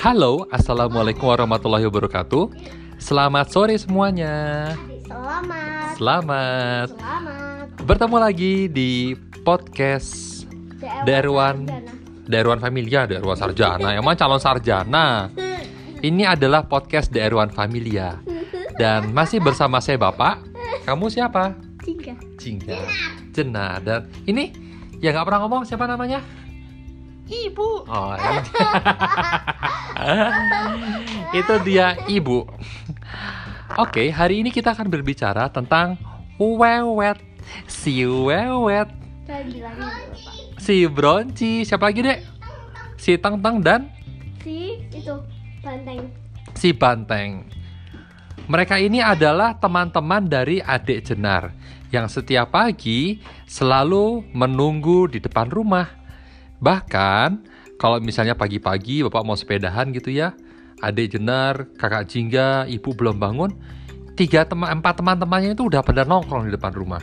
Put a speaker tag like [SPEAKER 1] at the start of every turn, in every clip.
[SPEAKER 1] Halo, Assalamualaikum warahmatullahi wabarakatuh Selamat sore semuanya
[SPEAKER 2] Selamat.
[SPEAKER 1] Selamat
[SPEAKER 2] Selamat.
[SPEAKER 1] Bertemu lagi di podcast Derwan Derwan Familia, Derwan Sarjana Emang calon sarjana Ini adalah podcast Derwan Familia Dan masih bersama saya Bapak Kamu siapa?
[SPEAKER 2] Tiga.
[SPEAKER 1] Jingga Jenar Dan ini yang nggak pernah ngomong siapa namanya? Ibu Oh ya. Itu dia ibu Oke, hari ini kita akan berbicara tentang Wewet Si Wewet. Si Bronci Siapa lagi dek? Si Tang Tang dan
[SPEAKER 2] Si itu banteng.
[SPEAKER 1] si Banteng. Mereka ini adalah teman-teman dari adik Jenar yang setiap pagi selalu menunggu di depan rumah. Bahkan kalau misalnya pagi-pagi bapak mau sepedahan gitu ya, adik Jenar, kakak Jingga, ibu belum bangun, tiga teman empat teman-temannya itu udah pada nongkrong di depan rumah,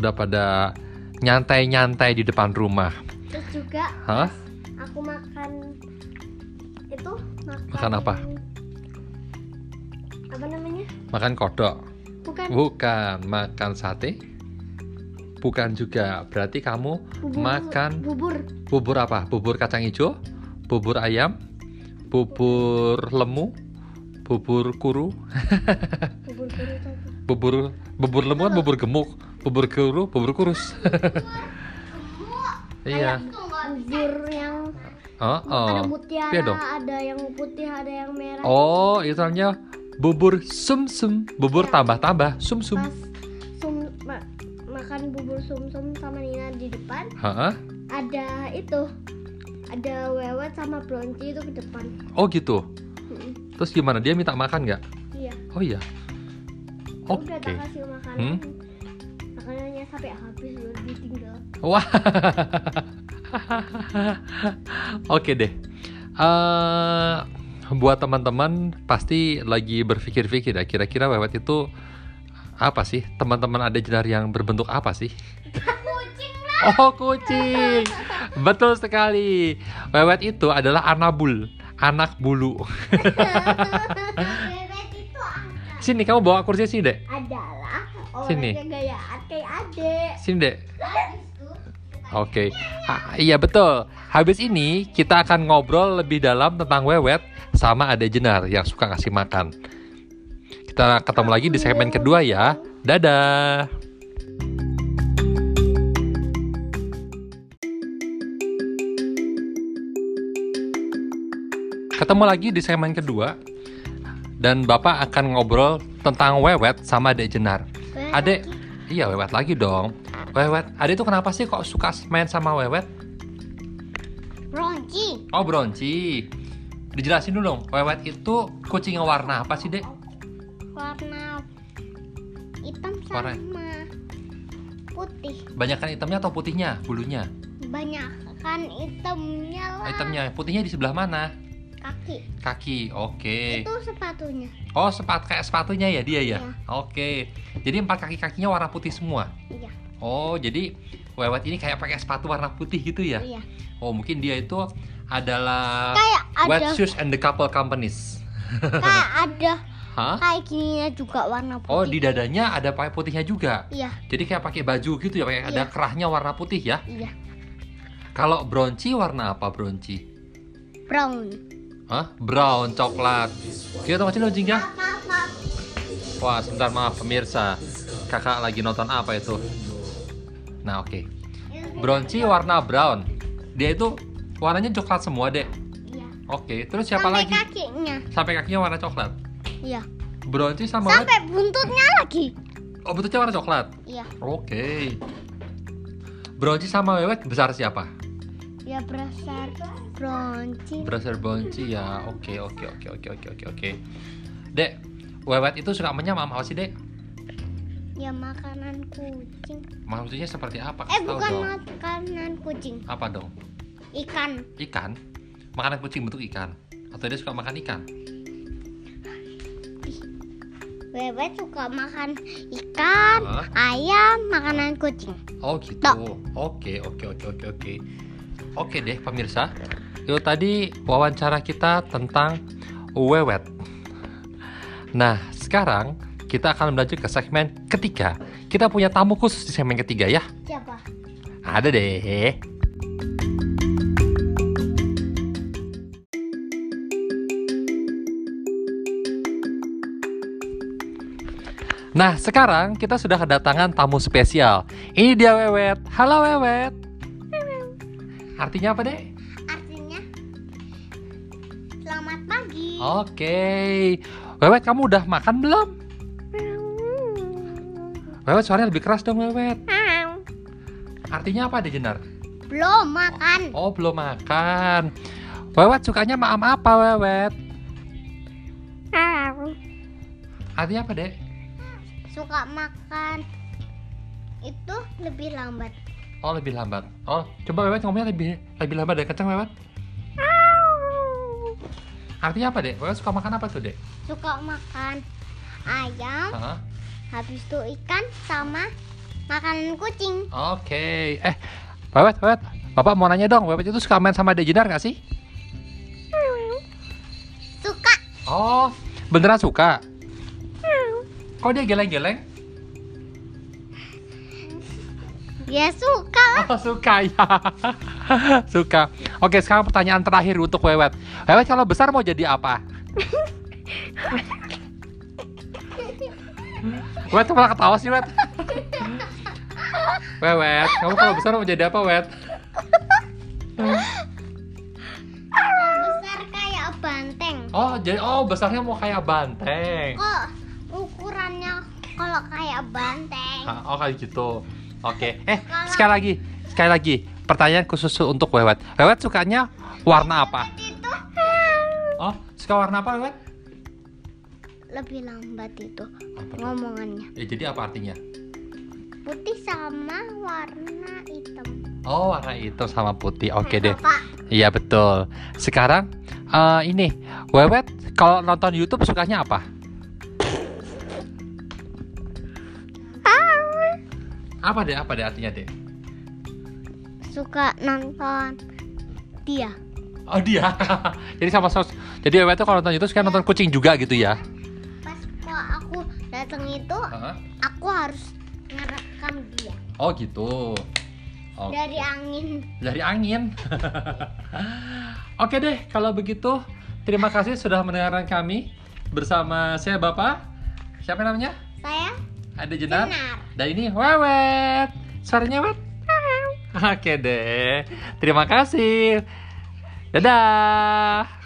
[SPEAKER 1] udah pada nyantai-nyantai di depan rumah.
[SPEAKER 2] Terus juga
[SPEAKER 1] Hah?
[SPEAKER 2] aku makan itu makan.
[SPEAKER 1] Makan apa?
[SPEAKER 2] Apa namanya?
[SPEAKER 1] Makan kodok.
[SPEAKER 2] Bukan
[SPEAKER 1] Bukan makan sate. Bukan juga. Berarti kamu
[SPEAKER 2] bubur.
[SPEAKER 1] makan
[SPEAKER 2] bubur.
[SPEAKER 1] Bubur apa? Bubur kacang hijau, bubur ayam, bubur lemu, bubur kuru,
[SPEAKER 2] Bubur kuru
[SPEAKER 1] bubur bubur lemu kan bubur gemuk, bubur kuru, bubur kurus. iya.
[SPEAKER 2] Bubur yang
[SPEAKER 1] Oh,
[SPEAKER 2] ada
[SPEAKER 1] oh.
[SPEAKER 2] mutiara,
[SPEAKER 1] Iya dong.
[SPEAKER 2] ada yang putih, ada yang merah.
[SPEAKER 1] Oh, itu namanya bubur sum-sum, bubur tambah-tambah, sum-sum.
[SPEAKER 2] Pas sum ma- makan bubur sum-sum sama Nina di depan,
[SPEAKER 1] Hah?
[SPEAKER 2] Ada itu ada wewet sama bronci itu ke depan
[SPEAKER 1] Oh gitu.
[SPEAKER 2] Mm-mm.
[SPEAKER 1] Terus gimana? Dia minta makan nggak?
[SPEAKER 2] iya
[SPEAKER 1] Oh iya. Oke.
[SPEAKER 2] udah tak kasih makanan
[SPEAKER 1] Hmm?
[SPEAKER 2] makanannya sampai habis loh ditinggal
[SPEAKER 1] Wah. Oke deh. Eh, buat teman-teman pasti lagi berpikir-pikir ya kira-kira wewet itu apa sih? Teman-teman ada jenar yang berbentuk apa sih? Oh, kucing. Betul sekali. Wewet itu adalah anabul, anak bulu. Sini kamu bawa kursi sini, Dek.
[SPEAKER 2] adalah
[SPEAKER 1] Sini.
[SPEAKER 2] gayaan kayak adek
[SPEAKER 1] Sini, Dek. Oke, Ha- iya betul. Habis ini kita akan ngobrol lebih dalam tentang wewet sama ada jenar yang suka kasih makan. Kita ketemu lagi di segmen kedua ya. Dadah. Ketemu lagi di segmen kedua dan Bapak akan ngobrol tentang wewet sama Adek Jenar. Adek, iya wewet lagi dong. Wewet, adek tuh kenapa sih kok suka main sama wewet?
[SPEAKER 2] bronci
[SPEAKER 1] Oh bronci. Dijelasin dulu dong, wewet itu kucing yang warna apa sih dek?
[SPEAKER 2] warna hitam
[SPEAKER 1] Warna-
[SPEAKER 2] sama putih
[SPEAKER 1] Banyakan hitamnya atau putihnya, bulunya?
[SPEAKER 2] banyak kan hitamnya lah
[SPEAKER 1] Hitamnya, putihnya di sebelah mana?
[SPEAKER 2] Kaki
[SPEAKER 1] Kaki, oke.
[SPEAKER 2] itu sepatunya
[SPEAKER 1] Oh sepat kayak sepatunya ya dia ya?
[SPEAKER 2] Iya.
[SPEAKER 1] Oke. Jadi empat kaki kakinya warna putih semua.
[SPEAKER 2] iya
[SPEAKER 1] Oh jadi wewet ini kayak pakai sepatu warna putih gitu ya?
[SPEAKER 2] iya
[SPEAKER 1] Oh mungkin dia itu adalah
[SPEAKER 2] kayak
[SPEAKER 1] Wet
[SPEAKER 2] ada
[SPEAKER 1] Shoes and the Couple Companies.
[SPEAKER 2] kayak ada
[SPEAKER 1] Hah?
[SPEAKER 2] kayak gininya juga warna putih
[SPEAKER 1] Oh di dadanya ada pakai putihnya juga.
[SPEAKER 2] iya
[SPEAKER 1] Jadi kayak pakai baju gitu ya, pakai ada
[SPEAKER 2] Iya.
[SPEAKER 1] kerahnya warna putih ya.
[SPEAKER 2] iya
[SPEAKER 1] Kalau bronci warna apa bronci?
[SPEAKER 2] brown
[SPEAKER 1] Hah? Brown, coklat. Kita tunggu sini Jingga. Wah, sebentar maaf pemirsa. Kakak lagi nonton apa itu? Nah, oke. Bronci warna brown. Dia itu warnanya coklat semua, Dek.
[SPEAKER 2] iya
[SPEAKER 1] Oke, terus siapa
[SPEAKER 2] sampai
[SPEAKER 1] lagi?
[SPEAKER 2] kakinya
[SPEAKER 1] Sampai kakinya warna coklat.
[SPEAKER 2] iya
[SPEAKER 1] Bronci sama
[SPEAKER 2] sampai buntutnya lagi
[SPEAKER 1] Oh, bentuknya warna coklat.
[SPEAKER 2] iya
[SPEAKER 1] Oke. Bronci sama wewet besar siapa?
[SPEAKER 2] ya berasal bronci
[SPEAKER 1] Brother Bonci ya. Oke, oke, oke, oke, oke, oke, oke. Dek, Wewet itu suka menyamam apa sih, Dek?
[SPEAKER 2] ya makanan kucing
[SPEAKER 1] Maksudnya seperti apa?
[SPEAKER 2] eh
[SPEAKER 1] Kasih tahu
[SPEAKER 2] bukan
[SPEAKER 1] dong.
[SPEAKER 2] makanan kucing
[SPEAKER 1] Apa dong?
[SPEAKER 2] ikan
[SPEAKER 1] Ikan? Makanan kucing bentuk ikan? Atau dia suka makan ikan?
[SPEAKER 2] Bebek suka makan ikan,
[SPEAKER 1] Hah?
[SPEAKER 2] ayam, makanan kucing.
[SPEAKER 1] Oh gitu. Oke, oke, oke, oke, oke. Oke deh pemirsa. Itu tadi wawancara kita tentang wewet. Nah, sekarang kita akan melanjut ke segmen ketiga. Kita punya tamu khusus di segmen ketiga ya.
[SPEAKER 2] Siapa?
[SPEAKER 1] Ada deh. Nah, sekarang kita sudah kedatangan tamu spesial. Ini dia Wewet. Halo Wewet. Artinya apa, Dek? Oke. Wewet, kamu udah makan belum? Wewet, suaranya lebih keras dong, Wewet. Artinya apa, Dek Jenar?
[SPEAKER 2] Belum makan.
[SPEAKER 1] Oh, belum makan. Wewet sukanya maam apa, Wewet? Artinya apa, Dek?
[SPEAKER 2] Suka makan itu lebih lambat.
[SPEAKER 1] Oh, lebih lambat. Oh, coba Wewet ngomongnya lebih lebih lambat dan kencang, Wewet. Artinya apa, Dek? Wewet suka makan apa tuh, Dek?
[SPEAKER 2] Suka makan ayam,
[SPEAKER 1] Hah?
[SPEAKER 2] habis itu ikan sama makanan kucing.
[SPEAKER 1] Oke. Eh, Wewet, Wewet. Bapak mau nanya dong, Wewet itu suka main sama Dek Jenar nggak sih?
[SPEAKER 2] Suka.
[SPEAKER 1] Oh, beneran suka? Kok dia geleng-geleng?
[SPEAKER 2] Ya suka lah.
[SPEAKER 1] Oh, suka ya. suka. Oke, sekarang pertanyaan terakhir untuk Wewet. Wewet kalau besar mau jadi apa? Wewet kok malah ketawa sih, Wet? Wewet, kamu kalau besar mau jadi apa, Wet?
[SPEAKER 2] Besar kayak banteng.
[SPEAKER 1] Oh, jadi oh besarnya mau kayak banteng.
[SPEAKER 2] Kok ukurannya kalau kayak banteng?
[SPEAKER 1] Ah, Oh, kayak gitu. Oke. Eh,
[SPEAKER 2] Kalau-
[SPEAKER 1] sekali lagi. Sekali lagi. Pertanyaan khusus untuk Wewet. Wewet sukanya warna apa? Oh, suka warna apa, Wewet?
[SPEAKER 2] lebih lambat itu
[SPEAKER 1] Apa?
[SPEAKER 2] ngomongannya.
[SPEAKER 1] Ya, jadi apa artinya?
[SPEAKER 2] Putih sama warna hitam.
[SPEAKER 1] Oh, warna hitam sama putih. Oke deh.
[SPEAKER 2] Pak.
[SPEAKER 1] Iya, betul. Sekarang eh, ini, Wewet kalau nonton YouTube sukanya apa? Apa deh? Apa deh artinya deh?
[SPEAKER 2] Suka nonton dia.
[SPEAKER 1] Oh, dia. jadi sama sos. Jadi Wewet tuh kalau nonton YouTube suka nonton kucing juga gitu ya?
[SPEAKER 2] Pas kok aku datang itu,
[SPEAKER 1] Heeh.
[SPEAKER 2] aku harus ngerekam dia
[SPEAKER 1] Oh, gitu. Oke.
[SPEAKER 2] dari angin.
[SPEAKER 1] dari angin. Oke deh, kalau begitu terima kasih sudah mendengarkan kami bersama saya Bapak. Siapa namanya?
[SPEAKER 2] Saya
[SPEAKER 1] Ada Jenar.
[SPEAKER 2] benar.
[SPEAKER 1] Dan ini Wewet. Suaranya Wet. Oke deh. Terima kasih. Dadah.